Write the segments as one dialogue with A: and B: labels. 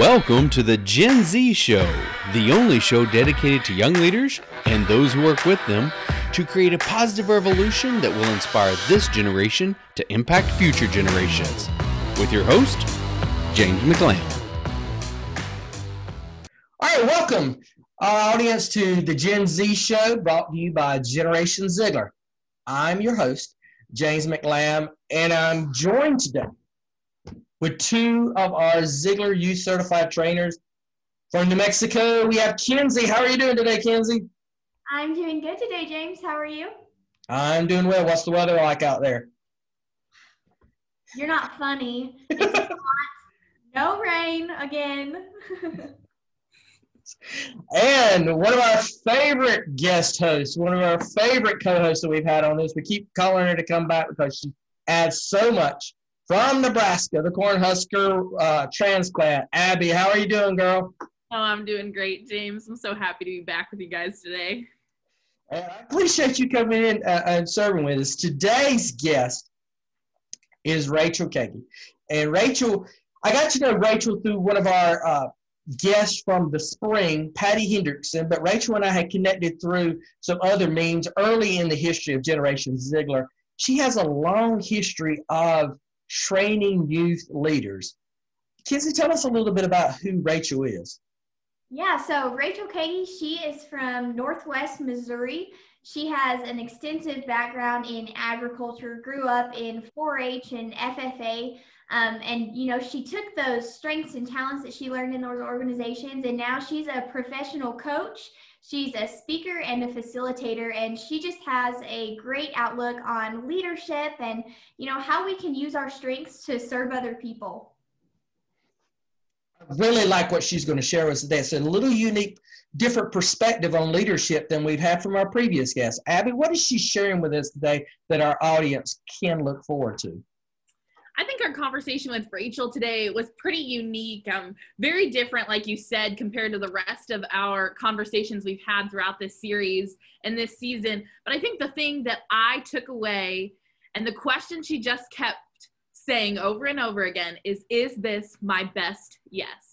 A: Welcome to the Gen Z Show, the only show dedicated to young leaders and those who work with them to create a positive revolution that will inspire this generation to impact future generations. With your host, James McLamb.
B: All right, welcome our audience to the Gen Z Show brought to you by Generation Ziglar. I'm your host, James McLamb, and I'm joined today with two of our Ziglar Youth Certified Trainers from New Mexico. We have Kenzie. How are you doing today, Kenzie?
C: I'm doing good today, James. How are you?
B: I'm doing well. What's the weather like out there?
C: You're not funny. It's hot. No rain again.
B: and one of our favorite guest hosts, one of our favorite co-hosts that we've had on this. We keep calling her to come back because she adds so much from Nebraska, the Cornhusker uh, transplant. Abby, how are you doing, girl?
D: Oh, I'm doing great, James. I'm so happy to be back with you guys today.
B: And I appreciate you coming in uh, and serving with us. Today's guest is Rachel Kagay. And Rachel, I got to know Rachel through one of our uh, guests from the spring, Patty Hendrickson, but Rachel and I had connected through some other means early in the history of Generation Ziglar. She has a long history of training youth leaders. Kenzie, tell us a little bit about who Rachel is.
C: Yeah, so Rachel Kagay, she is from Northwest Missouri. She has an extensive background in agriculture, grew up in 4 H and FFA. Um, and, you know, she took those strengths and talents that she learned in those organizations, and now she's a professional coach She's a speaker and a facilitator, and she just has a great outlook on leadership and you know how we can use our strengths to serve other people.
B: I really like what she's going to share with us today. It's a little unique, different perspective on leadership than we've had from our previous guests. Abby, what is she sharing with us today that our audience can look forward to?
D: I think our conversation with Rachel today was pretty unique, um, very different, like you said, compared to the rest of our conversations we've had throughout this series and this season. But I think the thing that I took away and the question she just kept saying over and over again is Is this my best yes?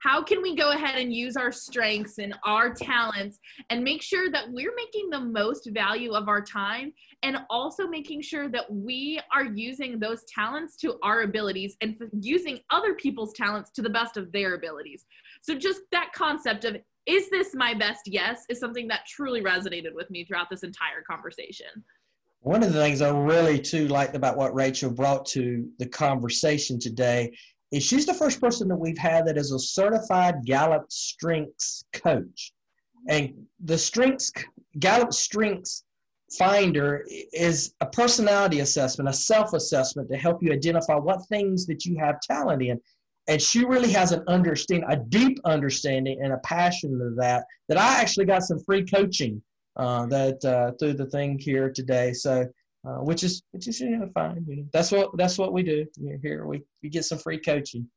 D: How can we go ahead and use our strengths and our talents and make sure that we're making the most value of our time and also making sure that we are using those talents to our abilities and using other people's talents to the best of their abilities. So just that concept of is this my best yes is something that truly resonated with me throughout this entire conversation.
B: One of the things I really too liked about what Rachel brought to the conversation today is she's the first person that we've had that is a certified Gallup Strengths coach. And the Strengths Gallup Strengths Finder is a personality assessment, a self-assessment to help you identify what things that you have talent in. And she really has an understanding, a deep understanding and a passion of that. That I actually got some free coaching uh, that uh, through the thing here today. So uh, which is which is you know fine. You know, that's what that's what we do here. We we get some free coaching.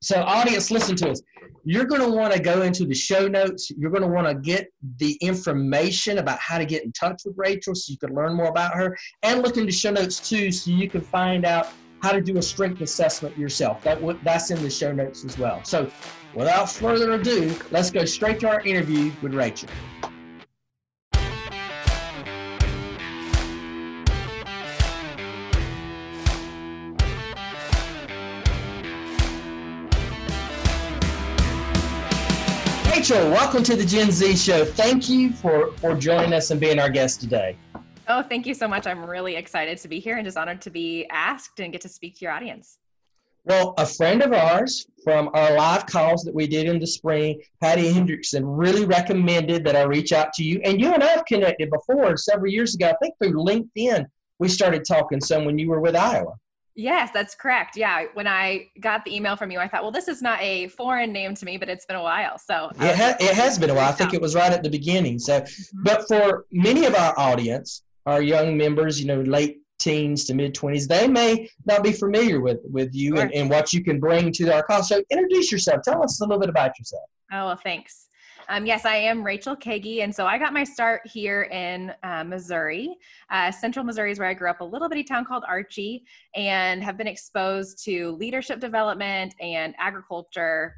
B: So, audience, listen to us. You're going to want to go into the show notes. You're going to want to get the information about how to get in touch with Rachel so you can learn more about her and look into show notes too so you can find out how to do a strength assessment yourself. That That's in the show notes as well. So, without further ado, let's go straight to our interview with Rachel. Rachel, welcome to the Gen Z show. Thank you for, for joining us and being our guest today.
E: Oh, thank you so much. I'm really excited to be here and just honored to be asked and get to speak to your audience.
B: Well, a friend of ours from our live calls that we did in the spring, Patty Hendrickson, really recommended that I reach out to you. And you and I have connected before several years ago. I think through LinkedIn, we started talking some when you were with Iowa.
E: Yes, that's correct. Yeah, when I got the email from you, I thought, well, this is not a foreign name to me, but it's been a while. So
B: it, ha- it has been a while. I think it was right at the beginning. So, mm-hmm. but for many of our audience, our young members, you know, late teens to mid 20s, they may not be familiar with with you sure. and, and what you can bring to our call. So, introduce yourself. Tell us a little bit about yourself.
E: Oh, well, thanks. Um, yes, I am Rachel Kagay, and so I got my start here in uh, Missouri. Uh, Central Missouri is where I grew up, a little bitty town called Archie, and have been exposed to leadership development and agriculture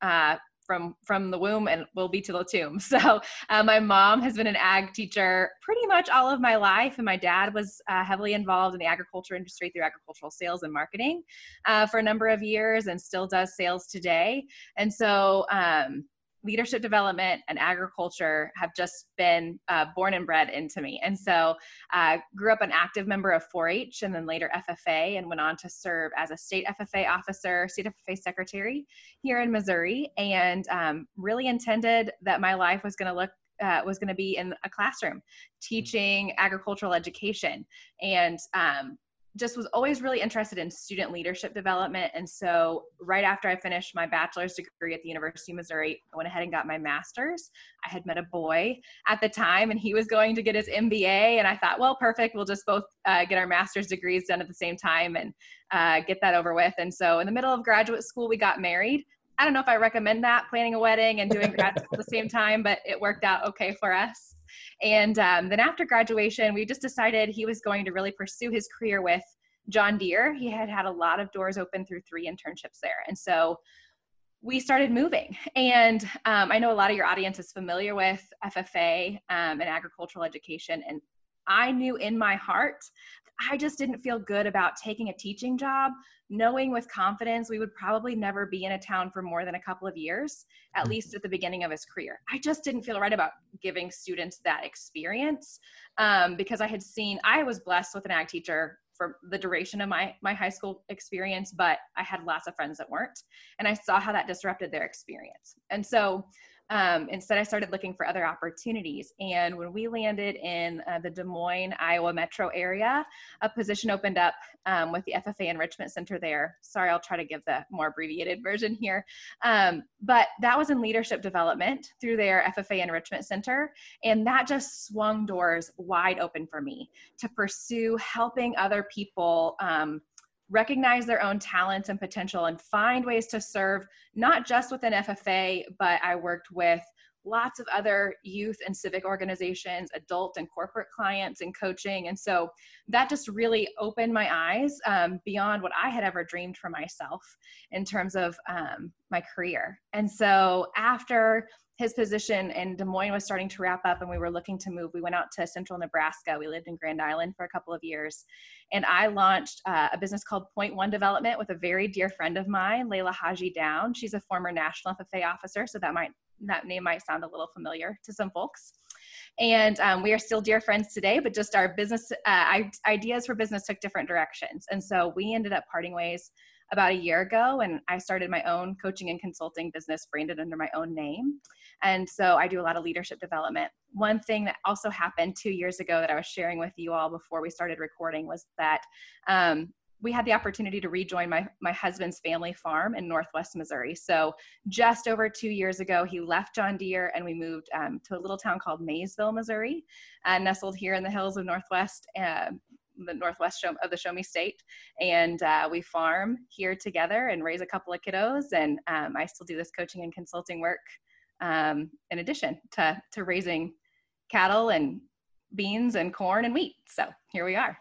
E: uh, from from the womb and will be to the tomb. So uh, my mom has been an ag teacher pretty much all of my life, and my dad was uh, heavily involved in the agriculture industry through agricultural sales and marketing uh, for a number of years, and still does sales today. And so um, leadership development and agriculture have just been uh, born and bred into me. And so I uh, grew up an active member of 4-H and then later FFA and went on to serve as a state FFA officer, state FFA secretary here in Missouri and um, really intended that my life was going to look uh, was going to be in a classroom teaching agricultural education and um, just was always really interested in student leadership development. And so, right after I finished my bachelor's degree at the University of Missouri, I went ahead and got my master's. I had met a boy at the time, and he was going to get his MBA. And I thought, well, perfect. We'll just both uh, get our master's degrees done at the same time and uh, get that over with. And so, in the middle of graduate school, we got married. I don't know if I recommend that, planning a wedding and doing grad school at the same time, but it worked out okay for us. And um, then after graduation, we just decided he was going to really pursue his career with John Deere. He had had a lot of doors open through three internships there. And so we started moving. And um, I know a lot of your audience is familiar with FFA um, and agricultural education. And I knew in my heart, I just didn't feel good about taking a teaching job, knowing with confidence we would probably never be in a town for more than a couple of years, at mm-hmm. least at the beginning of his career. I just didn't feel right about giving students that experience um, because I had seen, I was blessed with an ag teacher for the duration of my my high school experience but i had lots of friends that weren't and i saw how that disrupted their experience and so um, instead, I started looking for other opportunities. And when we landed in uh, the Des Moines, Iowa metro area, a position opened up um, with the FFA Enrichment Center there. Sorry, I'll try to give the more abbreviated version here. Um, but that was in leadership development through their FFA Enrichment Center. And that just swung doors wide open for me to pursue helping other people um, recognize their own talents and potential and find ways to serve not just within FFA, but I worked with lots of other youth and civic organizations, adult and corporate clients, and coaching. And so that just really opened my eyes um, beyond what I had ever dreamed for myself in terms of um, my career. And so after his position in Des Moines was starting to wrap up and we were looking to move. We went out to central Nebraska. We lived in Grand Island for a couple of years. And I launched uh, a business called Point One Development with a very dear friend of mine, Layla Haji Down. She's a former National FFA officer, so that might that name might sound a little familiar to some folks. And um, we are still dear friends today, but just our business uh, ideas for business took different directions. And so we ended up parting ways about a year ago and I started my own coaching and consulting business branded under my own name. And so I do a lot of leadership development. One thing that also happened two years ago that I was sharing with you all before we started recording was that um, we had the opportunity to rejoin my, my husband's family farm in Northwest Missouri. So just over two years ago, he left John Deere and we moved um, to a little town called Maysville, Missouri, uh, nestled here in the hills of Northwest. Uh, the northwest show, of the Show Me State, and uh, we farm here together and raise a couple of kiddos. And um, I still do this coaching and consulting work um, in addition to to raising cattle and beans and corn and wheat. So here we are.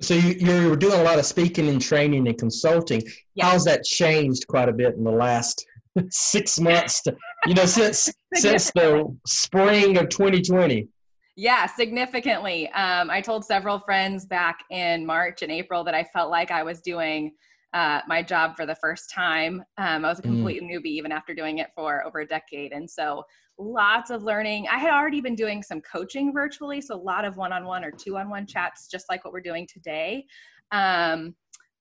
B: So you, are doing a lot of speaking and training and consulting. Yes. How's that changed quite a bit in the last six months? To, you know, since since the spring of 2020.
E: Yeah, significantly. Um, I told several friends back in March and April that I felt like I was doing uh, my job for the first time. Um, I was a mm. complete mm. newbie even after doing it for over a decade. And so lots of learning. I had already been doing some coaching virtually, so a lot of one on one or two on one chats, just like what we're doing today. Um,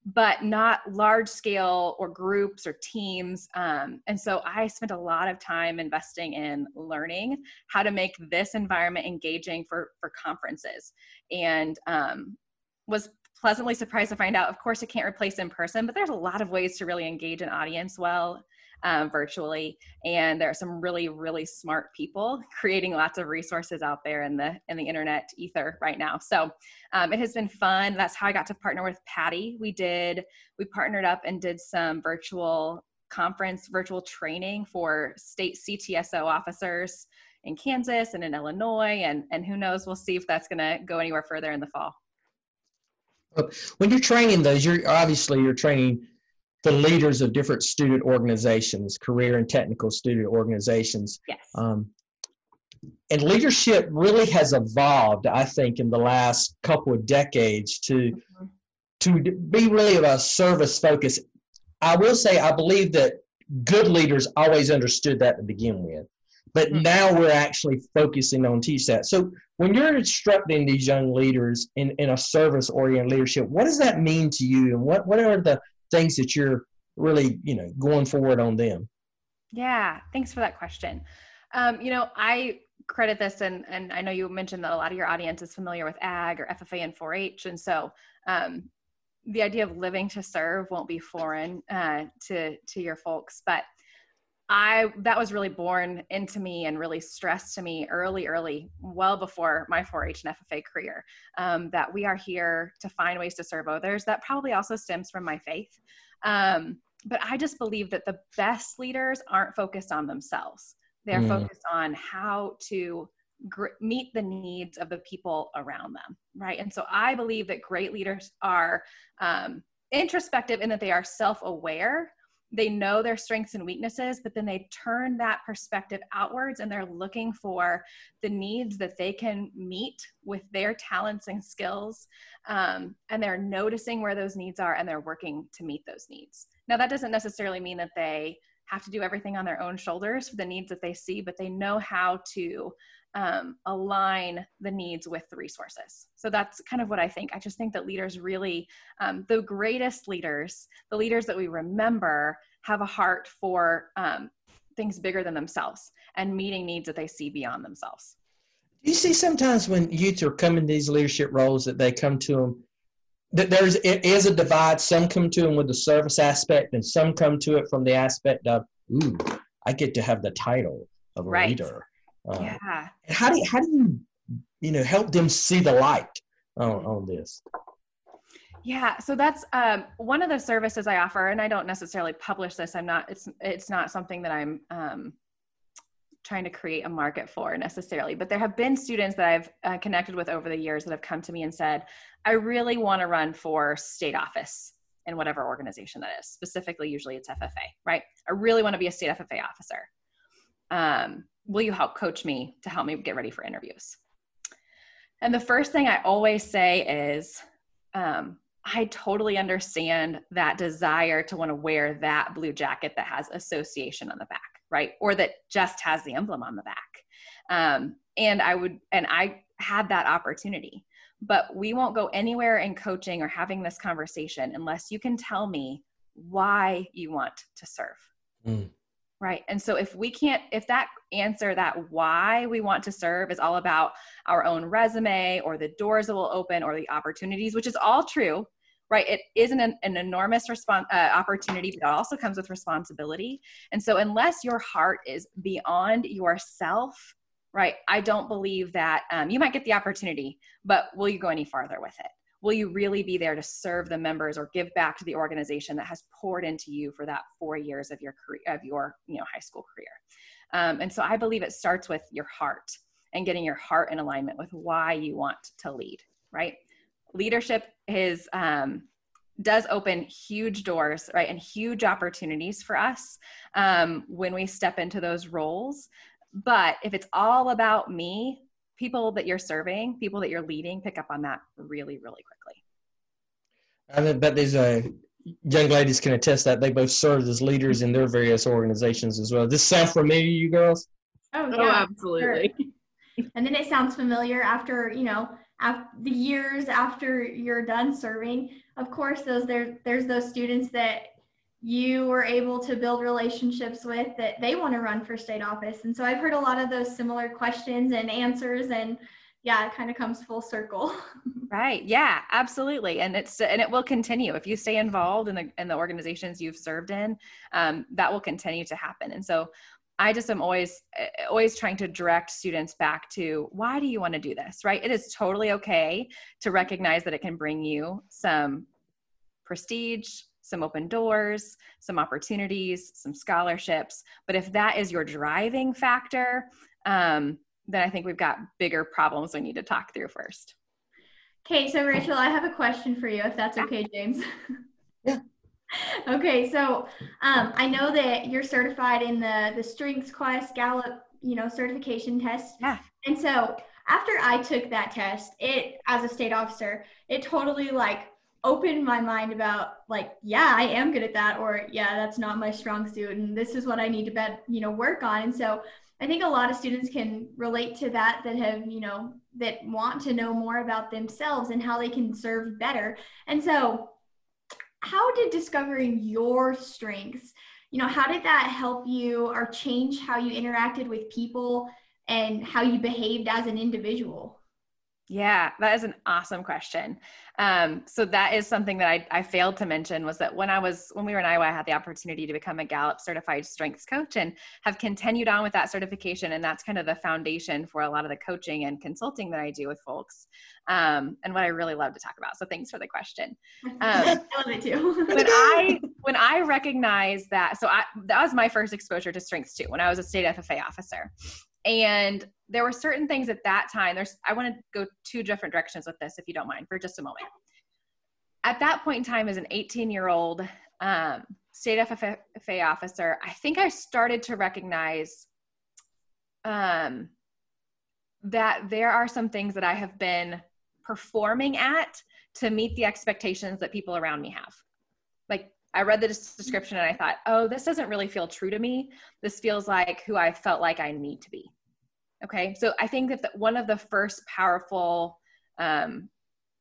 E: but not large scale or groups or teams. Um, and so I spent a lot of time investing in learning how to make this environment engaging for, for conferences and um, was pleasantly surprised to find out, of course, it can't replace in person, but there's a lot of ways to really engage an audience well um, virtually and there are some really really smart people creating lots of resources out there in the in the internet ether right now. So um, it has been fun. That's how i got to partner with patty. We did we partnered up and did some virtual conference virtual training for state ctso officers in kansas and in illinois and and who knows we'll see if that's going to go anywhere further in the fall.
B: When you're training those you're obviously you're training the leaders of different student organizations, career and technical student organizations.
E: Yes.
B: Um, and leadership really has evolved, I think, in the last couple of decades to
E: Mhm.
B: to be really of a service focus. I will say I believe that good leaders always understood that to begin with, but
E: Mhm.
B: now we're actually focusing on teach that. So when you're instructing these young leaders in, in a service oriented leadership, what does that mean to you, and what what are the things that you're really you know going forward on them?
E: Yeah, thanks for that question. Um, you know, I credit this, and and I know you mentioned that a lot of your audience is familiar with ag or FFA and 4-H, and so um, the idea of living to serve won't be foreign uh, to to your folks. But I that was really born into me and really stressed to me early, early, well before my 4-H and FFA career, um, that we are here to find ways to serve others. That probably also stems from my faith. Um, but I just believe that the best leaders aren't focused on themselves. They're
B: Mm.
E: focused on how to gr- meet the needs of the people around them, right? And so I believe that great leaders are um, introspective in that they are self aware. They know their strengths and weaknesses, but then they turn that perspective outwards and they're looking for the needs that they can meet with their talents and skills. Um, and they're noticing where those needs are and they're working to meet those needs. Now, that doesn't necessarily mean that they have to do everything on their own shoulders for the needs that they see, but they know how to um, align the needs with the resources. So that's kind of what I think. I just think that leaders really, um, the greatest leaders, the leaders that we remember, have a heart for um, things bigger than themselves and meeting needs that they see beyond themselves.
B: Do you see sometimes when youth are coming to these leadership roles that they come to them that there's it is a divide. Some come to them with the service aspect, and some come to it from the aspect of, "Ooh, I get to have the title of a
E: Right.
B: leader." Uh,
E: yeah.
B: How do you, how do you you know help them see the light on, on this?
E: Yeah, so that's um, one of the services I offer, and I don't necessarily publish this. I'm not. It's it's not something that I'm um, trying to create a market for necessarily. But there have been students that I've uh, connected with over the years that have come to me and said, "I really want to run for state office in whatever organization that is. Specifically, usually it's FFA, right? I really want to be a state FFA officer. Um, will you help coach me to help me get ready for interviews?" And the first thing I always say is. Um, I totally understand that desire to want to wear that blue jacket that has association on the back, right? Or that just has the emblem on the back. Um, and I would, and I had that opportunity, but we won't go anywhere in coaching or having this conversation unless you can tell me why you want to serve.
B: Mm.
E: Right. And so if we can't, if that answer, that why we want to serve is all about our own resume or the doors that will open or the opportunities, which is all true, right? It isn't an, an enormous response uh, opportunity, but it also comes with responsibility. And so unless your heart is beyond yourself, right, I don't believe that um, you might get the opportunity, but will you go any farther with it? Will you really be there to serve the members or give back to the organization that has poured into you for that four years of your career, of your you know high school career? Um, and so I believe it starts with your heart and getting your heart in alignment with why you want to lead, right? Leadership is um, does open huge doors, right, and huge opportunities for us um, when we step into those roles. But if it's all about me, people that you're serving, people that you're leading, pick up on that really, really quickly.
B: I bet these uh, young ladies can attest that they both served as leaders in their various organizations as well. Does this sound familiar, to you girls?
C: Oh,
D: Oh,
C: yeah.
D: absolutely.
C: And then it sounds familiar after, you know, after the years after you're done serving. Of course, those there there's those students that you were able to build relationships with that they want to run for state office. And so I've heard a lot of those similar questions and answers and yeah, it kind of comes full circle.
E: Right. Yeah, absolutely. And it's and it will continue if you stay involved in the in the organizations you've served in. Um, that will continue to happen. And so, I just am always eh, always trying to direct students back to why do you want to do this? Right. It is totally okay to recognize that it can bring you some prestige, some open doors, some opportunities, some scholarships. But if that is your driving factor, um, then I think we've got bigger problems we need to talk through first.
C: Okay, so Rachel, I have a question for you if that's okay, James.
B: Yeah.
C: okay, so um, I know that you're certified in the the Strengths Quest Gallup, you know, certification test.
E: Yeah.
C: And so after I took that test, it as a state officer, it totally like opened my mind about like, yeah, I am good at that, or yeah, that's not my strong suit, and this is what I need to bet, you know, work on. And so I think a lot of students can relate to that that have, you know, that want to know more about themselves and how they can serve better. And so how did discovering your strengths you know how did that help you or change how you interacted with people and how you behaved as an individual
E: yeah, that is an awesome question. Um, so that is something that I, I failed to mention was that when I was when we were in Iowa, I had the opportunity to become a Gallup certified strengths coach and have continued on with that certification. And that's kind of the foundation for a lot of the coaching and consulting that I do with folks. Um, and what I really love to talk about. So thanks for the question. Um,
C: I love it too.
E: when I when I recognized that, so I that was my first exposure to strengths too. When I was a state FFA officer, and there were certain things at that time there's i want to go two different directions with this if you don't mind for just a moment. At that point in time as an 18 year old um, state ffa officer i think i started to recognize um, that there are some things that i have been performing at to meet the expectations that people around me have. Like I read the description and I thought, oh, this doesn't really feel true to me. This feels like who I felt like I need to be. Okay, so I think that the, one of the first powerful um,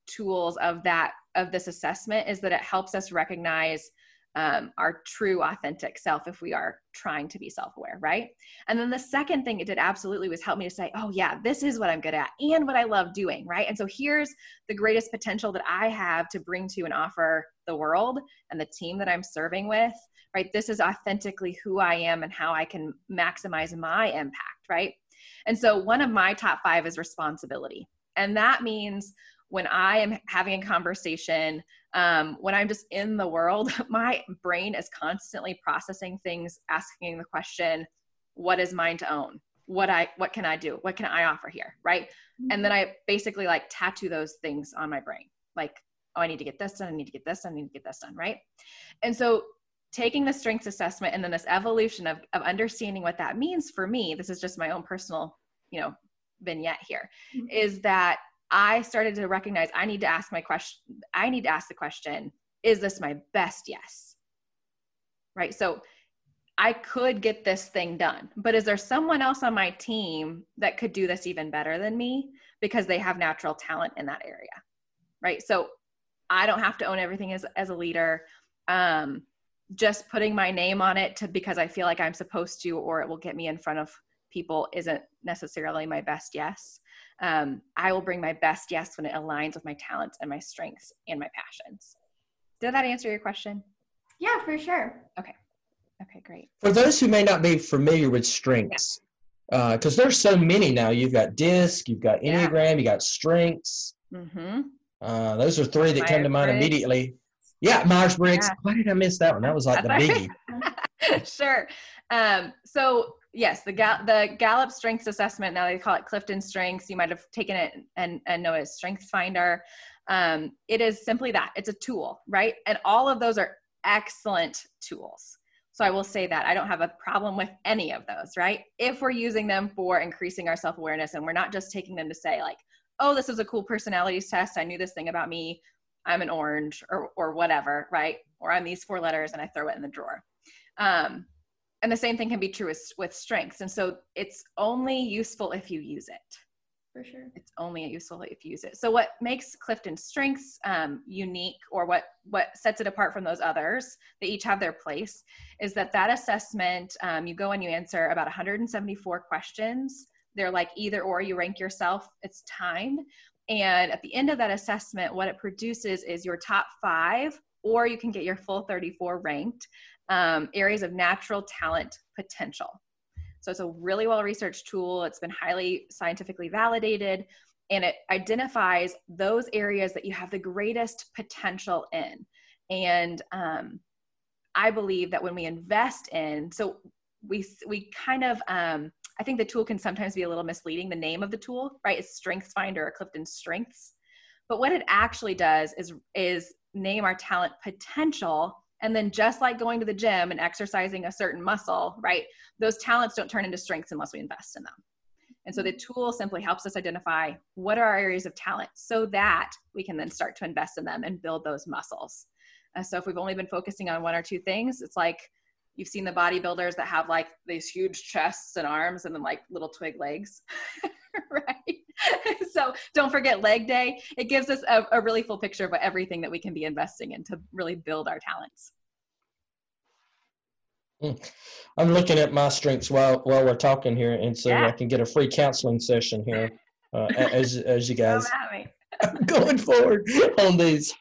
E: tools of that of this assessment is that it helps us recognize um, our true authentic self if we are trying to be self-aware right? And then the second thing it did absolutely was help me to say oh yeah this is what i'm good at and what i love doing right? And so here's the greatest potential that i have to bring to and offer the world and the team that i'm serving with right? This is authentically who i am and how i can maximize my impact right? And so one of my top five is responsibility. And that means when I am having a conversation, um, when I'm just in the world, my brain is constantly processing things, asking the question, what is mine to own? What I what can I do? What can I offer here? Right. Mm-hmm. And then I basically like tattoo those things on my brain. Like, oh, I need to get this done, I need to get this done, I need to get this done, right? And so taking the strengths assessment and then this evolution of, of understanding what that means for me this is just my own personal you know vignette here mm-hmm. is that i started to recognize i need to ask my question i need to ask the question is this my best yes? Right? So i could get this thing done but is there someone else on my team that could do this even better than me because they have natural talent in that area? Right? So i don't have to own everything as, as a leader. Um, just putting my name on it to because I feel like I'm supposed to or it will get me in front of people isn't necessarily my best yes. Um, I will bring my best yes when it aligns with my talents and my strengths and my passions. Did that answer your question?
C: Yeah, for sure.
E: Okay. Okay, great.
B: For those who may not be familiar with strengths, because yeah. uh, there's so many now. You've got DISC, you've got Enneagram, yeah. you got strengths. Mm-hmm. Uh, those are three that Myers come to mind Briggs. immediately. Yeah, Myers Briggs. Yeah. Why did I miss that one? That was like the biggie.
E: sure. Um, so yes, the Gal- the Gallup Strengths Assessment. Now they call it Clifton Strengths. You might have taken it and and know it as Strengths Finder. Um, it is simply that. It's a tool, right? And all of those are excellent tools. So I will say that I don't have a problem with any of those, right? If we're using them for increasing our self awareness and we're not just taking them to say, like, oh, this is a cool personalities test. I knew this thing about me. I'm an orange or, or whatever, right? Or I'm these four letters and I throw it in the drawer. Um, and the same thing can be true with, with strengths. And so it's only useful if you use it.
C: For sure.
E: It's only useful if you use it. So what makes Clifton strengths um, unique or what, what sets it apart from those others, they each have their place, is that that assessment, um, you go and you answer about 174 questions. They're like either or you rank yourself, it's timed. And at the end of that assessment, what it produces is your top five, or you can get your full 34 ranked um, areas of natural talent potential. So it's a really well researched tool. It's been highly scientifically validated and it identifies those areas that you have the greatest potential in. And um, I believe that when we invest in, so we we kind of um, I think the tool can sometimes be a little misleading. The name of the tool, right, is Strengths Finder or Clifton Strengths. But what it actually does is is name our talent potential And then just like going to the gym and exercising a certain muscle, right? Those talents don't turn into strengths unless we invest in them. And so the tool simply helps us identify what are our areas of talent so that we can then start to invest in them and build those muscles. Uh, so if we've only been focusing on one or two things, it's like you've seen the bodybuilders that have like these huge chests and arms and then like little twig legs, right? so don't forget leg day. It gives us a, a really full picture of everything that we can be investing in to really build our talents.
B: Hmm. I'm looking at my strengths while while we're talking here, and so
E: Yeah.
B: I can get a free counseling session here uh, as as you guys
E: Come at me.
B: going forward on these.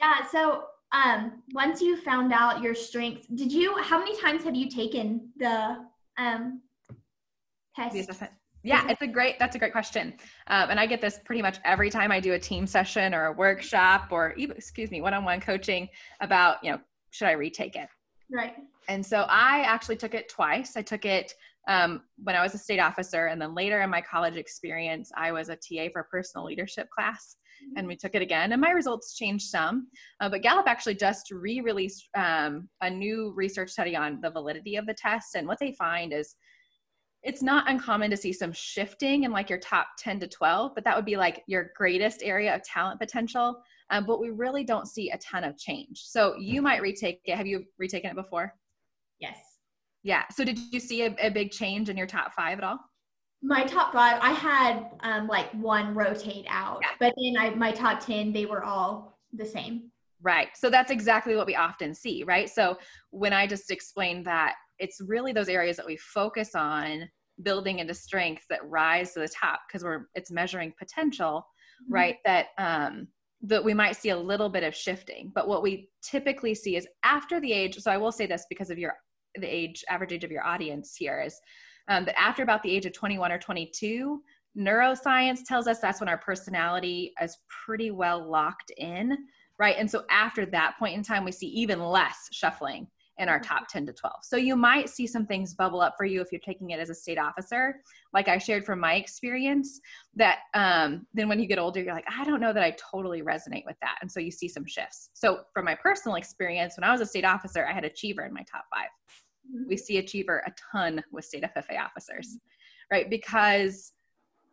C: Yeah. So, um, once you found out your strengths, did you? How many times have you taken the um test?
E: Yeah, it's a great. That's a great question, um, and I get this pretty much every time I do a team session or a workshop or even, excuse me, one-on-one coaching about you know should I retake it?
C: Right.
E: And so I actually took it twice. I took it um, when I was a state officer, and then later in my college experience, I was a TA for a personal leadership class, and we took it again. And my results changed some. Uh, but Gallup actually just re released um, a new research study on the validity of the test. And what they find is it's not uncommon to see some shifting in like your top 10 to 12, but that would be like your greatest area of talent potential. Um, but we really don't see a ton of change. So you might retake it. Have you retaken it before?
C: Yes.
E: Yeah. So did you see a, a big change in your top five at all?
C: My top five, I had um like one rotate out,
E: Yeah.
C: but then I my top ten, they were all the same.
E: Right. So that's exactly what we often see, right? So when I just explained that it's really those areas that we focus on building into strengths that rise to the top because we're it's measuring potential, right? That um that we might see a little bit of shifting. But what we typically see is after the age, so I will say this because of your the age average age of your audience here is um, that after about the age of 21 or 22 neuroscience tells us that's when our personality is pretty well locked in right? And so after that point in time we see even less shuffling in our top 10 to 12 so you might see some things bubble up for you if you're taking it as a state officer. Like i shared from my experience that um, then when you get older you're like i don't know that i totally resonate with that. And so you see some shifts. So from my personal experience when i was a state officer i had achiever in my top five.
C: Mhm.
E: we see achiever a ton with state FFA officers, right? Because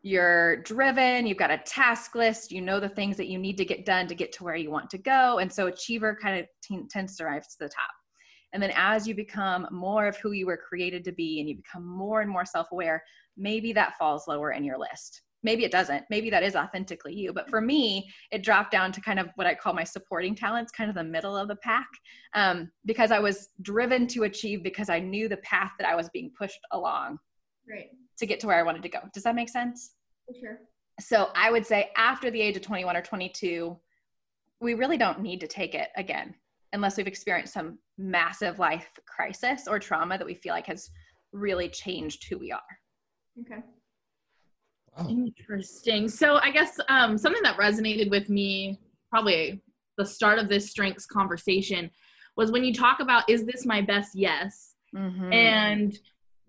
E: you're driven, you've got a task list, you know the things that you need to get done to get to where you want to go. And so achiever kind of t- tends to rise to the top. And then as you become more of who you were created to be and you become more and more self aware, maybe that falls lower in your list. Maybe it doesn't. Maybe that is authentically you. But for me, it dropped down to kind of what I call my supporting talents, kind of the middle of the pack, um, because I was driven to achieve because I knew the path that I was being pushed along
C: Right.
E: To get to where I wanted to go. Does that make sense?
C: For sure.
E: So I would say after the age of 21 or 22, we really don't need to take it again unless we've experienced some massive life crisis or trauma that we feel like has really changed who we are.
C: Okay.
B: Wow.
D: Interesting. So I guess um, something that resonated with me, probably the start of this strengths conversation, was when you talk about is this my best yes
E: Mm-hmm.
D: and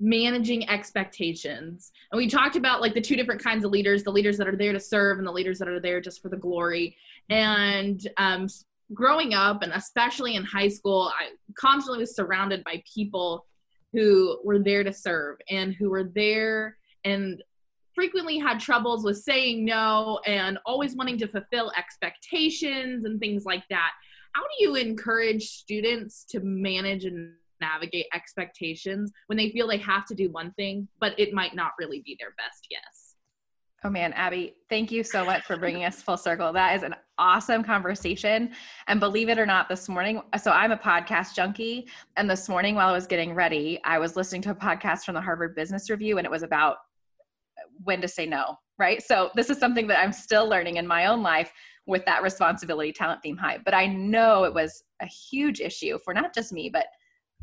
D: managing expectations. And we talked about like the two different kinds of leaders: the leaders that are there to serve and the leaders that are there just for the glory. And um, growing up, and especially in high school, I constantly was surrounded by people who were there to serve and who were there and frequently had troubles with saying no and always wanting to fulfill expectations and things like that. How do you encourage students to manage and navigate expectations when they feel they have to do one thing, but it might not really be their best yes?
E: Oh man, Abby, thank you so much for bringing us full circle. That is an awesome conversation. And believe it or not, this morning, so I'm a podcast junkie. And this morning, while I was getting ready, I was listening to a podcast from the Harvard Business Review, and it was about when to say no, right? So this is something that I'm still learning in my own life with that responsibility talent theme high. But I know it was a huge issue for not just me, but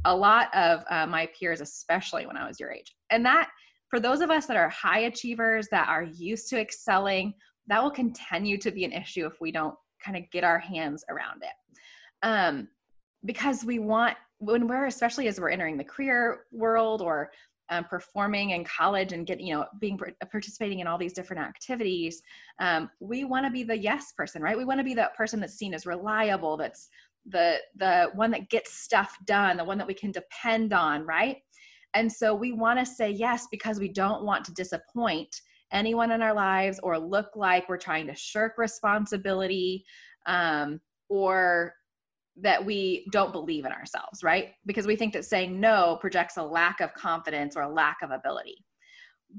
E: a lot of uh, my peers, especially when I was your age. And that for those of us that are high achievers that are used to excelling, that will continue to be an issue if we don't kind of get our hands around it. Um, because we want, when we're, especially as we're entering the career world or um, performing in college and getting, you know, being participating in all these different activities, um, we want to be the yes person, right? We want to be that person that's seen as reliable, that's the the one that gets stuff done the one that we can depend on right and so we want to say yes because we don't want to disappoint anyone in our lives or look like we're trying to shirk responsibility um, or that we don't believe in ourselves, right? Because we think that saying no projects a lack of confidence or a lack of ability.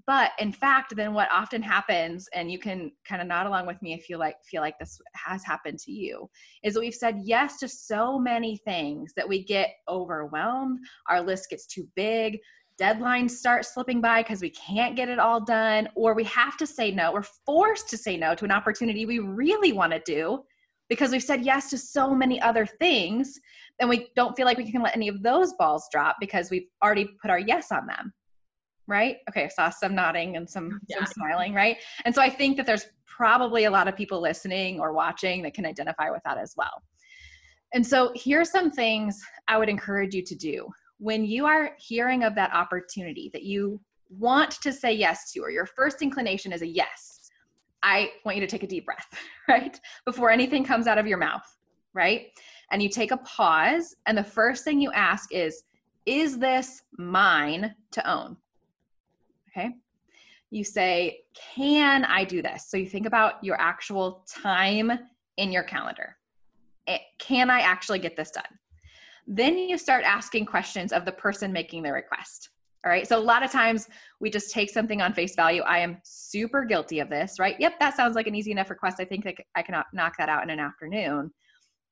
E: But in fact, then what often happens, and you can kind of nod along with me if you like feel like this has happened to you, is that we've said yes to so many things that we get overwhelmed. Our list gets too big deadlines start slipping by because we can't get it all done, or we have to say no. We're forced to say no to an opportunity we really want to do because we've said yes to so many other things, and we don't feel like we can let any of those balls drop because we've already put our yes on them. Right? Okay, I saw some nodding and some, yeah. some smiling, right? And so I think that there's probably a lot of people listening or watching that can identify with that as well. And so here's some things I would encourage you to do when you are hearing of that opportunity that you want to say yes to, or your first inclination is a yes, I want you to take a deep breath, right? Before anything comes out of your mouth, right? And you take a pause, and the first thing you ask is, Is this mine to own? Okay. You say, Can I do this? So you think about your actual time in your calendar. Eh, can I actually get this done? Then you start asking questions of the person making the request. All right. So a lot of times we just take something on face value. I am super guilty of this, right? Yep, that sounds like an easy enough request. I think I can knock that out in an afternoon.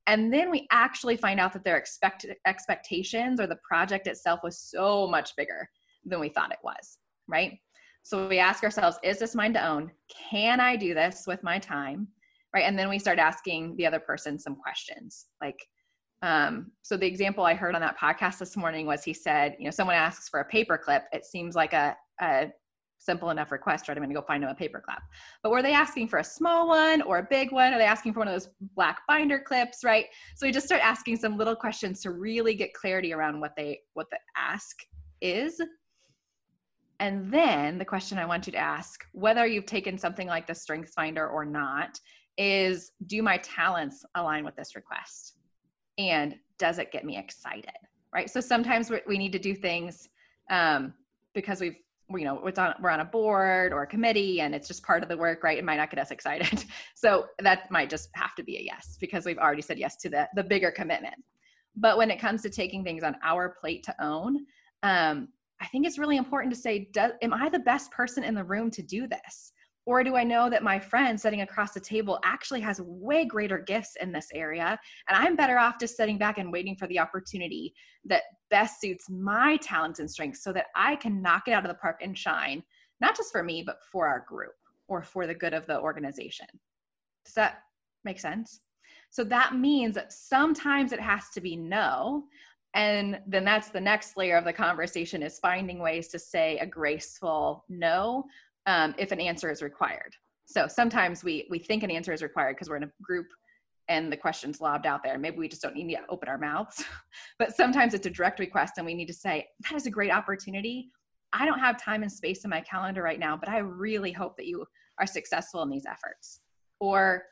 E: And then we actually find out that their expected expectations or the project itself was so much bigger than we thought it was, right? So we ask ourselves, is this mine to own? Can I do this with my time? Right. And then we start asking the other person some questions like, um, so the example I heard on that podcast this morning was he said, you know, someone asks for a paper clip. It seems like a, a simple enough request, right? I'm going to go find them a paper clip. But were they asking for a small one or a big one? Are they asking for one of those black binder clips, right? So we just start asking some little questions to really get clarity around what they what the ask is. And then the question I want you to ask, whether you've taken something like the Strengths Finder or not, is do my talents align with this request? and does it get me excited right? So sometimes we need to do things um, because we've you know it's on we're on a board or a committee and it's just part of the work right? It might not get us excited. So that might just have to be a yes because we've already said yes to the the bigger commitment. But when it comes to taking things on our plate to own um, i think it's really important to say does, am i the best person in the room to do this or do I know that my friend sitting across the table actually has way greater gifts in this area? And I'm better off just sitting back and waiting for the opportunity that best suits my talents and strengths so that I can knock it out of the park and shine, not just for me, but for our group or for the good of the organization. Does that make sense? So that means that sometimes it has to be no. And then that's the next layer of the conversation is finding ways to say a graceful no um, if an answer is required. So sometimes we we think an answer is required because we're in a group and the question's lobbed out there. Maybe we just don't need to open our mouths. but sometimes it's a direct request and we need to say, that is a great opportunity. I don't have time and space in my calendar right now, but I really hope that you are successful in these efforts. Or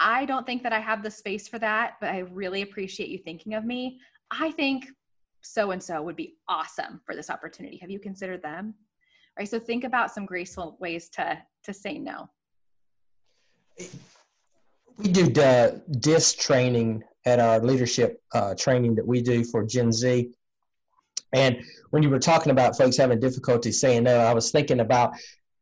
E: I don't think that I have the space for that, but I really appreciate you thinking of me. I think so and so would be awesome for this opportunity. Have you considered them? right so think about some graceful ways to to say no
B: we do uh, disc training at our leadership uh, training that we do for gen z and when you were talking about folks having difficulty saying no i was thinking about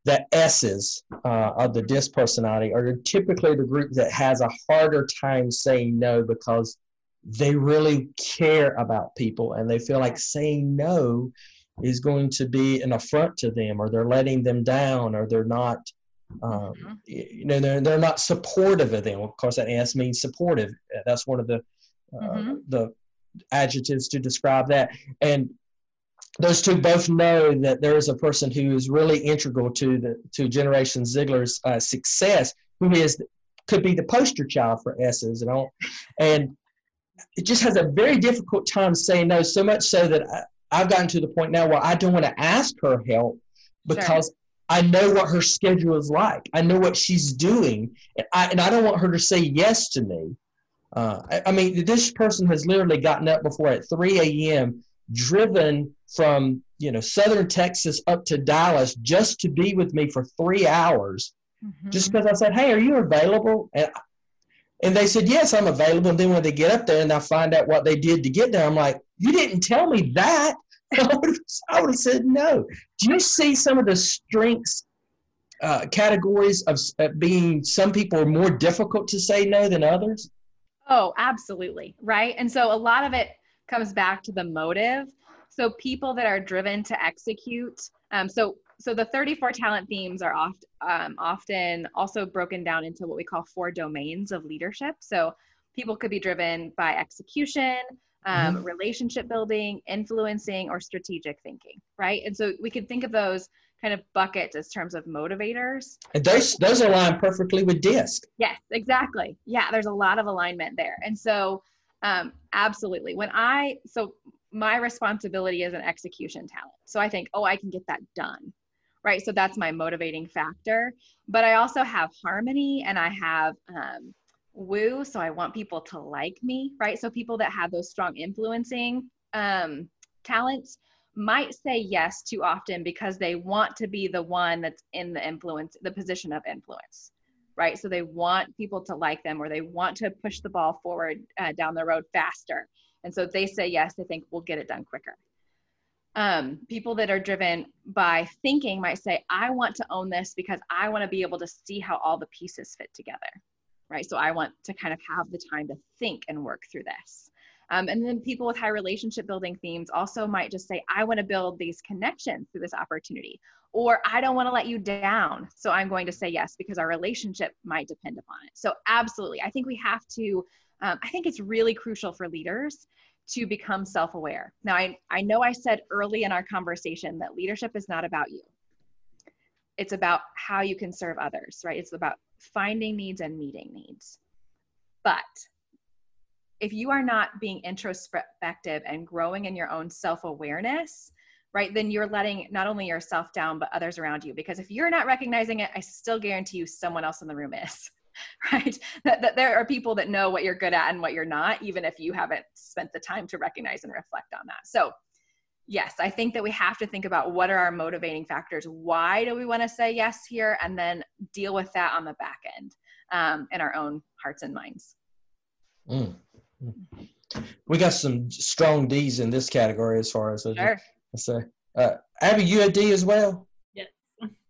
B: the s's uh, of the disc personality are typically the group that has a harder time saying no because they really care about people and they feel like saying no is going to be an affront to them or they're letting them down or they're not um, mm-hmm. you know they're, they're not supportive of them of course that s means supportive that's one of the uh, mm-hmm. the adjectives to describe that and those two both know that there is a person who is really integral to the to generation ziglar's uh, success who is could be the poster child for s's and all and it just has a very difficult time saying no so much so that I, I've gotten to the point now where I don't want to ask her help because sure. I know what her schedule is like. I know what she's doing, and I, and I don't want her to say yes to me Uh, I, I mean, this person has literally gotten up before at 3 a.m., driven from you know southern Texas up to Dallas just to be with me for three hours,
E: Mhm.
B: just because I said, "Hey, are you available?" And and they said, "Yes, I'm available." And then when they get up there and I find out what they did to get there, I'm like, "You didn't tell me that." I would have, said no. Do you see some of the strengths uh, categories of uh, being some people are more difficult to say no than others?
E: Oh, absolutely. Right. And so a lot of it comes back to the motive. So people that are driven to execute. Um, so so the 34 talent themes are oft, um, often also broken down into what we call four domains of leadership. So people could be driven by execution, um, relationship building, influencing, or strategic thinking. Right. And so we could think of those kind of buckets as terms of motivators.
B: And those those align perfectly with DISC.
E: Yes, exactly. Yeah, there's a lot of alignment there. And so, um, absolutely. When I, so my responsibility is an execution talent. So I think, oh, I can get that done. Right. So that's my motivating factor. But I also have harmony and I have um, woo. So I want people to like me. Right. So people that have those strong influencing um, talents might say yes too often because they want to be the one that's in the influence, the position of influence right? So they want people to like them or they want to push the ball forward uh, down the road faster. And so they say yes, they think we'll get it done quicker. Um, people that are driven by thinking might say, I want to own this because I want to be able to see how all the pieces fit together, right? So I want to kind of have the time to think and work through this. Um, and then people with high relationship building themes also might just say, I want to build these connections through this opportunity, or I don't want to let you down. So I'm going to say yes because our relationship might depend upon it. So, absolutely. I think we have to, um, I think it's really crucial for leaders to become self aware. Now, I, I know I said early in our conversation that leadership is not about you, it's about how you can serve others, right? It's about finding needs and meeting needs. But if you are not being introspective and growing in your own self awareness, right, then you're letting not only yourself down, but others around you. Because if you're not recognizing it, I still guarantee you someone else in the room is, right? That, that there are people that know what you're good at and what you're not, even if you haven't spent the time to recognize and reflect on that. So, yes, I think that we have to think about what are our motivating factors. Why do we want to say yes here? And then deal with that on the back end um, in our own hearts and minds.
B: Mm. We got some strong D's in this category as far as
E: Sure.
B: let's say. Uh, Abby, you a D as well?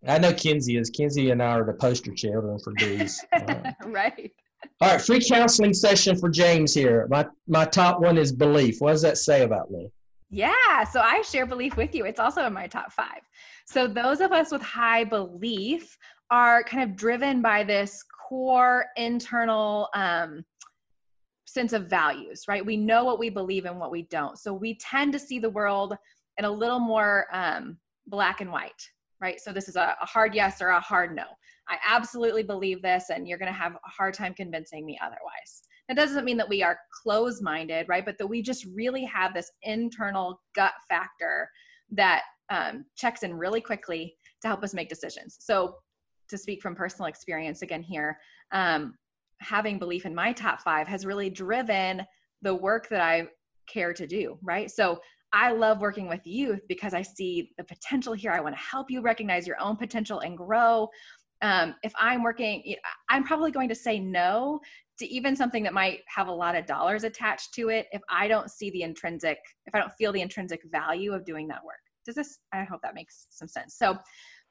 B: I know Kinsey is. Kinsey and I are the poster children for these. Uh,
E: right.
B: all right, free counseling session for James here. My my top one is belief. What does that say about me?
E: Yeah, so I share belief with you. It's also in my top five. So those of us with high belief are kind of driven by this core internal um, sense of values, right? We know what we believe and what we don't. So we tend to see the world in a little more um, black and white, right? So this is a, a hard yes or a hard no. I absolutely believe this, and you're going to have a hard time convincing me otherwise. That doesn't mean that we are closed minded, right? But that we just really have this internal gut factor that um, checks in really quickly to help us make decisions. So, to speak from personal experience again here, um, having belief in my top five has really driven the work that I care to do, right? So, I love working with youth because I see the potential here. I want to help you recognize your own potential and grow. Um, if I'm working, I'm probably going to say no to even something that might have a lot of dollars attached to it if I don't see the intrinsic, if I don't feel the intrinsic value of doing that work. Does this, I hope that makes some sense. So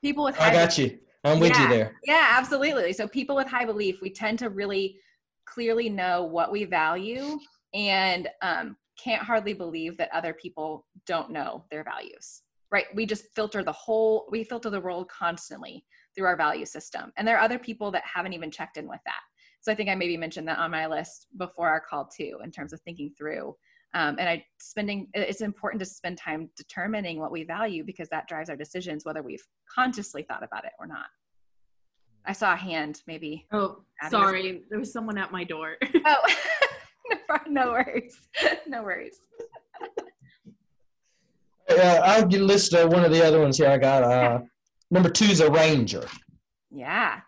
E: people with
B: I
E: high
B: got you. I'm with
E: Yeah.
B: you there.
E: yeah, absolutely. So people with high belief, we tend to really clearly know what we value and um, can't hardly believe that other people don't know their values. Right? We just filter the whole, we filter the world constantly through our value system. And there are other people that haven't even checked in with that. So I think I maybe mentioned that on my list before our call too, in terms of thinking through. Um, and I spending it's important to spend time determining what we value because that drives our decisions, whether we've consciously thought about it or not. I saw a hand, maybe.
D: Oh,
E: Abby,
D: sorry. There was someone at my door.
E: Oh, no, worries. No worries.
B: Uh, I'll get list uh, one of the other ones here. I got uh, number two is arranger.
E: Yeah.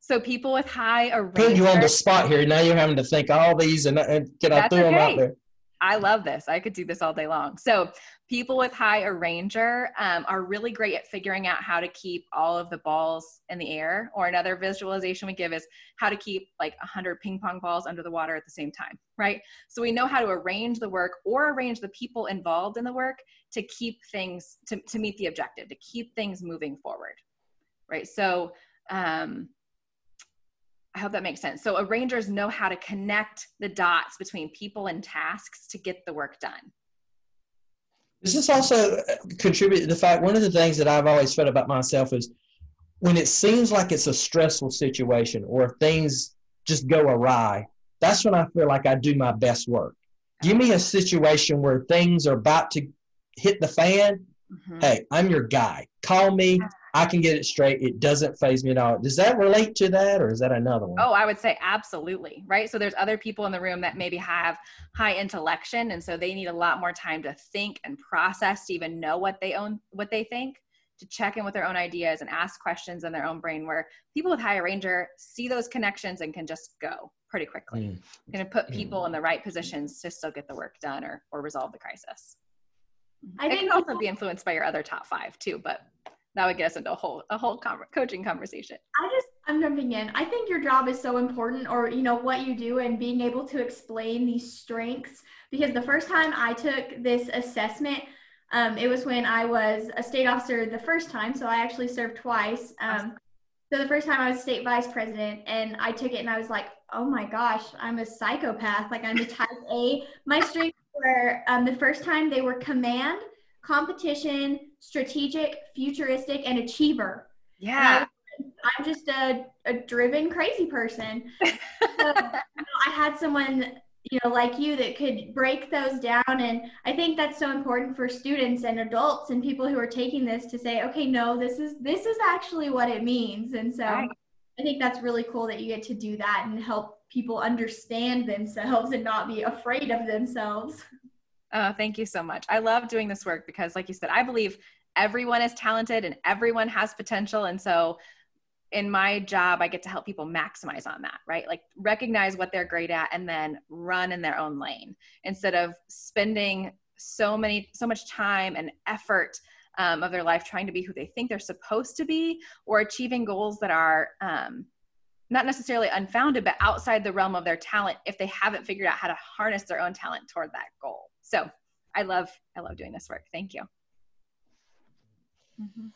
E: So people with high
B: Put you on the spot here. Now you're having to think all these and, and can I throw okay. them out there?
E: I love this. I could do this all day long. So, people with high arranger um, are really great at figuring out how to keep all of the balls in the air. Or another visualization we give is how to keep like 100 ping pong balls under the water at the same time, right? So, we know how to arrange the work or arrange the people involved in the work to keep things, to, to meet the objective, to keep things moving forward, right? So, um, I hope that makes sense. So arrangers know how to connect the dots between people and tasks to get the work done.
B: Does this also contribute to the fact one of the things that I've always felt about myself is when it seems like it's a stressful situation or things just go awry, that's when I feel like I do my best work. Give me a situation where things are about to hit the fan. Mm-hmm. Hey, I'm your guy. Call me. I can get it straight. It doesn't phase me at all. Does that relate to that or is that another one?
E: Oh, I would say absolutely. Right. So there's other people in the room that maybe have high intellection. And so they need a lot more time to think and process to even know what they own, what they think, to check in with their own ideas and ask questions in their own brain where people with high arranger see those connections and can just go pretty quickly. Mm. Going to put people mm. in the right positions to still get the work done or, or resolve the crisis. I it think can also be influenced by your other top five too, but that would get us into a whole a whole coaching conversation.
C: I just I'm jumping in. I think your job is so important, or you know what you do, and being able to explain these strengths. Because the first time I took this assessment, um, it was when I was a state officer the first time, so I actually served twice. Um, so the first time I was state vice president, and I took it, and I was like, "Oh my gosh, I'm a psychopath! Like I'm a type A." My strengths were um, the first time they were command, competition, strategic, futuristic, and achiever.
E: Yeah.
C: And I, am just a, a driven, crazy person. so, you know, I had someone, you know, like you that could break those down. And I think that's so important for students and adults and people who are taking this to say, okay, no, this is this is actually what it means. And so right. I think that's really cool that you get to do that and help people understand themselves and not be afraid of themselves.
E: Oh, thank you so much. I love doing this work because, like you said, I believe everyone is talented and everyone has potential. And so, in my job, I get to help people maximize on that, right? Like recognize what they're great at and then run in their own lane instead of spending so many, so much time and effort um, of their life trying to be who they think they're supposed to be or achieving goals that are um, not necessarily unfounded, but outside the realm of their talent if they haven't figured out how to harness their own talent toward that goal. So I love I love doing this work. Thank you.
B: Mm-hmm.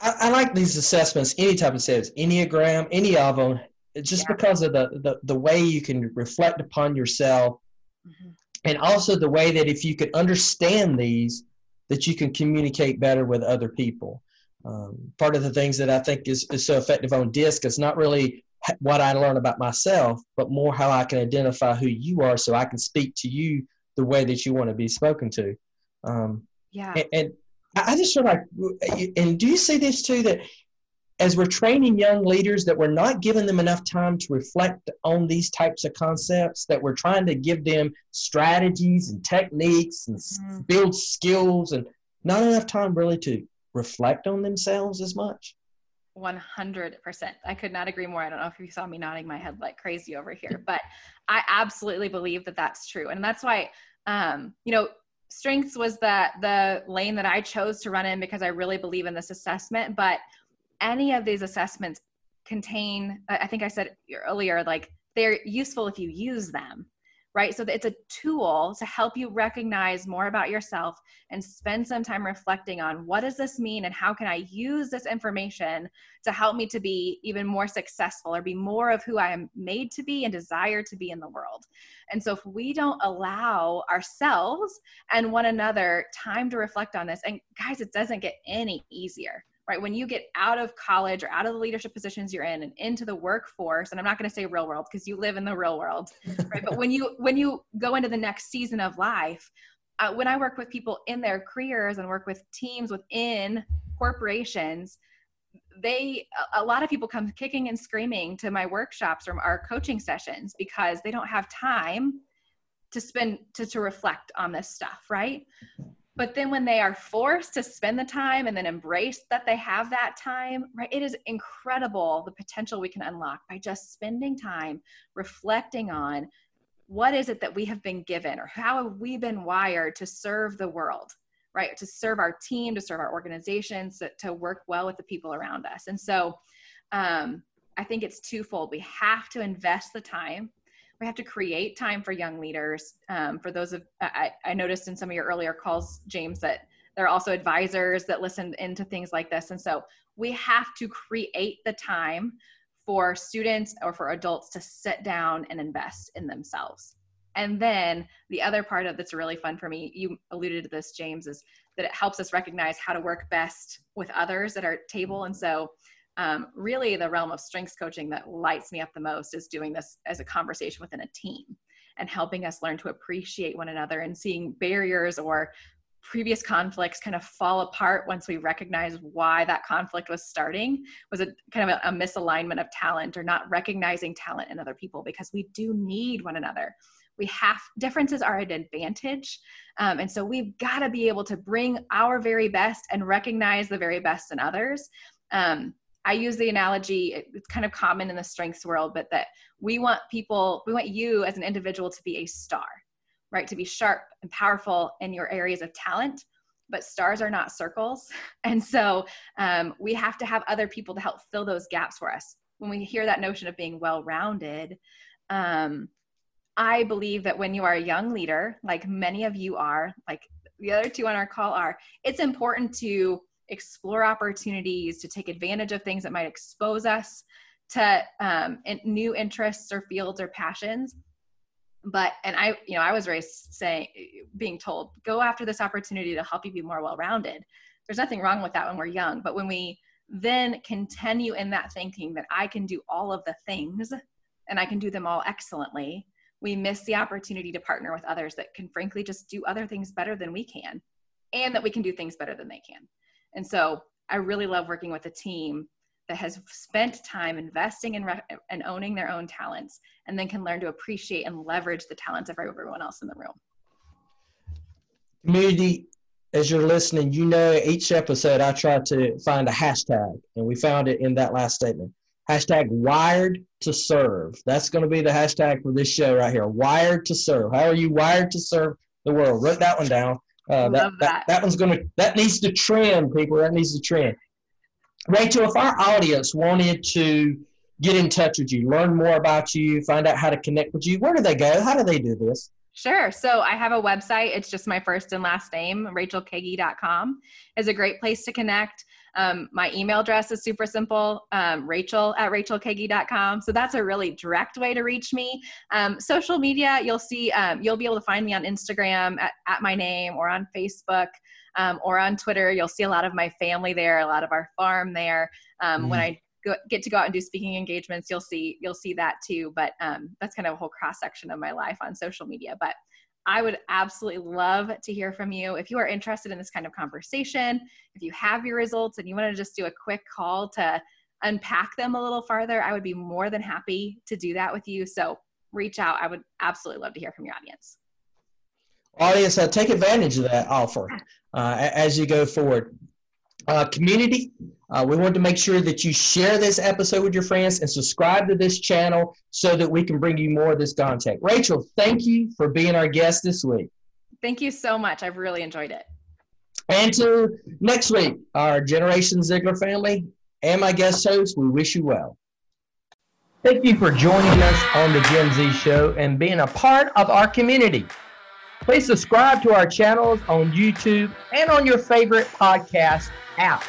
B: I, I, like these assessments, any type of assessment, Enneagram, any of them, just yeah. because of the, the, the way you can reflect upon yourself. Mm-hmm. And also the way that if you could understand these, that you can communicate better with other people. Um, part of the things that I think is, is so effective on DISC is not really what I learn about myself, but more how I can identify who you are so I can speak to you the way that you want to be spoken to. Um,
E: yeah.
B: And, and, I just feel like, and do you see this too that as we're training young leaders that we're not giving them enough time to reflect on these types of concepts that we're trying to give them strategies and techniques and mm-hmm. build skills and not enough time really to reflect on themselves as much
E: 100%. I could not agree more. I don't know if you saw me nodding my head like crazy over here, but I absolutely believe that that's true. And that's why, um, you know, strengths was the, the lane that I chose to run in because I really believe in this assessment. But any of these assessments contain, I think I said earlier, like they're useful if you use them right? So it's a tool to help you recognize more about yourself and spend some time reflecting on what does this mean and how can I use this information to help me to be even more successful or be more of who I am made to be and desire to be in the world. And so if we don't allow ourselves and one another time to reflect on this, and guys, it doesn't get any easier right? When you get out of college or out of the leadership positions you're in and into the workforce, and I'm not going to say real world because you live in the real world, right? but when you when you go into the next season of life, uh, when I work with people in their careers and work with teams within corporations, they a lot of people come kicking and screaming to my workshops or our coaching sessions because they don't have time to spend to, to reflect on this stuff right but then when they are forced to spend the time and then embrace that they have that time, right? It is incredible the potential we can unlock by just spending time reflecting on what is it that we have been given or how have we been wired to serve the world right to serve our team to serve our organizations to, to work well with the people around us and so um, i think it's twofold we have to invest the time we have to create time for young leaders um, for those of I, I noticed in some of your earlier calls james that there are also advisors that listen into things like this and so we have to create the time for students or for adults to sit down and invest in themselves. And then the other part of that's really fun for me, you alluded to this, James, is that it helps us recognize how to work best with others at our table. And so, um, really, the realm of strengths coaching that lights me up the most is doing this as a conversation within a team and helping us learn to appreciate one another and seeing barriers or previous conflicts kind of fall apart once we recognize why that conflict was starting was a kind of a, a, misalignment of talent or not recognizing talent in other people because we do need one another. We have differences are an advantage um, and so we've got to be able to bring our very best and recognize the very best in others um, i use the analogy it's kind of common in the strengths world but that we want people we want you as an individual to be a star right? To be sharp and powerful in your areas of talent. But stars are not circles. And so um, we have to have other people to help fill those gaps for us. When we hear that notion of being well rounded, um, I believe that when you are a young leader, like many of you are, like the other two on our call are, it's important to explore opportunities, to take advantage of things that might expose us to um, new interests or fields or passions. But and i you know i was raised saying being told go after this opportunity to help you be more well-rounded. There's nothing wrong with that when we're young but when we then continue in that thinking that i can do all of the things and i can do them all excellently we miss the opportunity to partner with others that can frankly just do other things better than we can and that we can do things better than they can and so i really love working with a team that has spent time investing in re- and owning their own talents and then can learn to appreciate and leverage the talents of everyone else in the room.
B: Community as you're listening you know each episode i try to find a hashtag and we found it in that last statement. Hashtag wired to serve. That's going to be the hashtag for this show right here. Wired to serve. How are you wired to serve the world? Wrote that one down uh, that, that. that that one's going to that needs to trend people that needs to trend Rachel, if our audience wanted to get in touch with you, learn more about you, find out how to connect with you, where do they go? How do they do this?
E: Sure. So I have a website. It's just my first and last name, rachelkagay.com is a great place to connect. Um, my email address is super simple, um, rachel at rachelkagay.com. So that's a really direct way to reach me. Um, social media, you'll see, um, you'll be able to find me on Instagram at, at my name or on Facebook um, or on Twitter. You'll see a lot of my family there, a lot of our farm there. Um, mm-hmm. When I go, get to go out and do speaking engagements, you'll see you'll see that too. But um, that's kind of a whole cross section of my life on social media. But I would absolutely love to hear from you. If you are interested in this kind of conversation, if you have your results and you want to just do a quick call to unpack them a little farther, I would be more than happy to do that with you. So reach out. I would absolutely love to hear from your audience.
B: Audience, uh, take advantage of that offer uh, as you go forward. Uh, community, uh, we want to make sure that you share this episode with your friends and subscribe to this channel so that we can bring you more of this content. Rachel, thank you for being our guest this week.
E: Thank you so much. I've really enjoyed it.
B: And to next week, our Generation Ziglar family and my guest host, we wish you well. Thank you for joining us on the Gen Z Show and being a part of our community. Please subscribe to our channels on YouTube and on your favorite podcast app.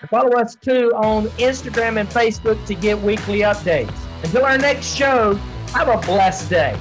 B: And follow us too on Instagram and Facebook to get weekly updates. Until our next show, have a blessed day.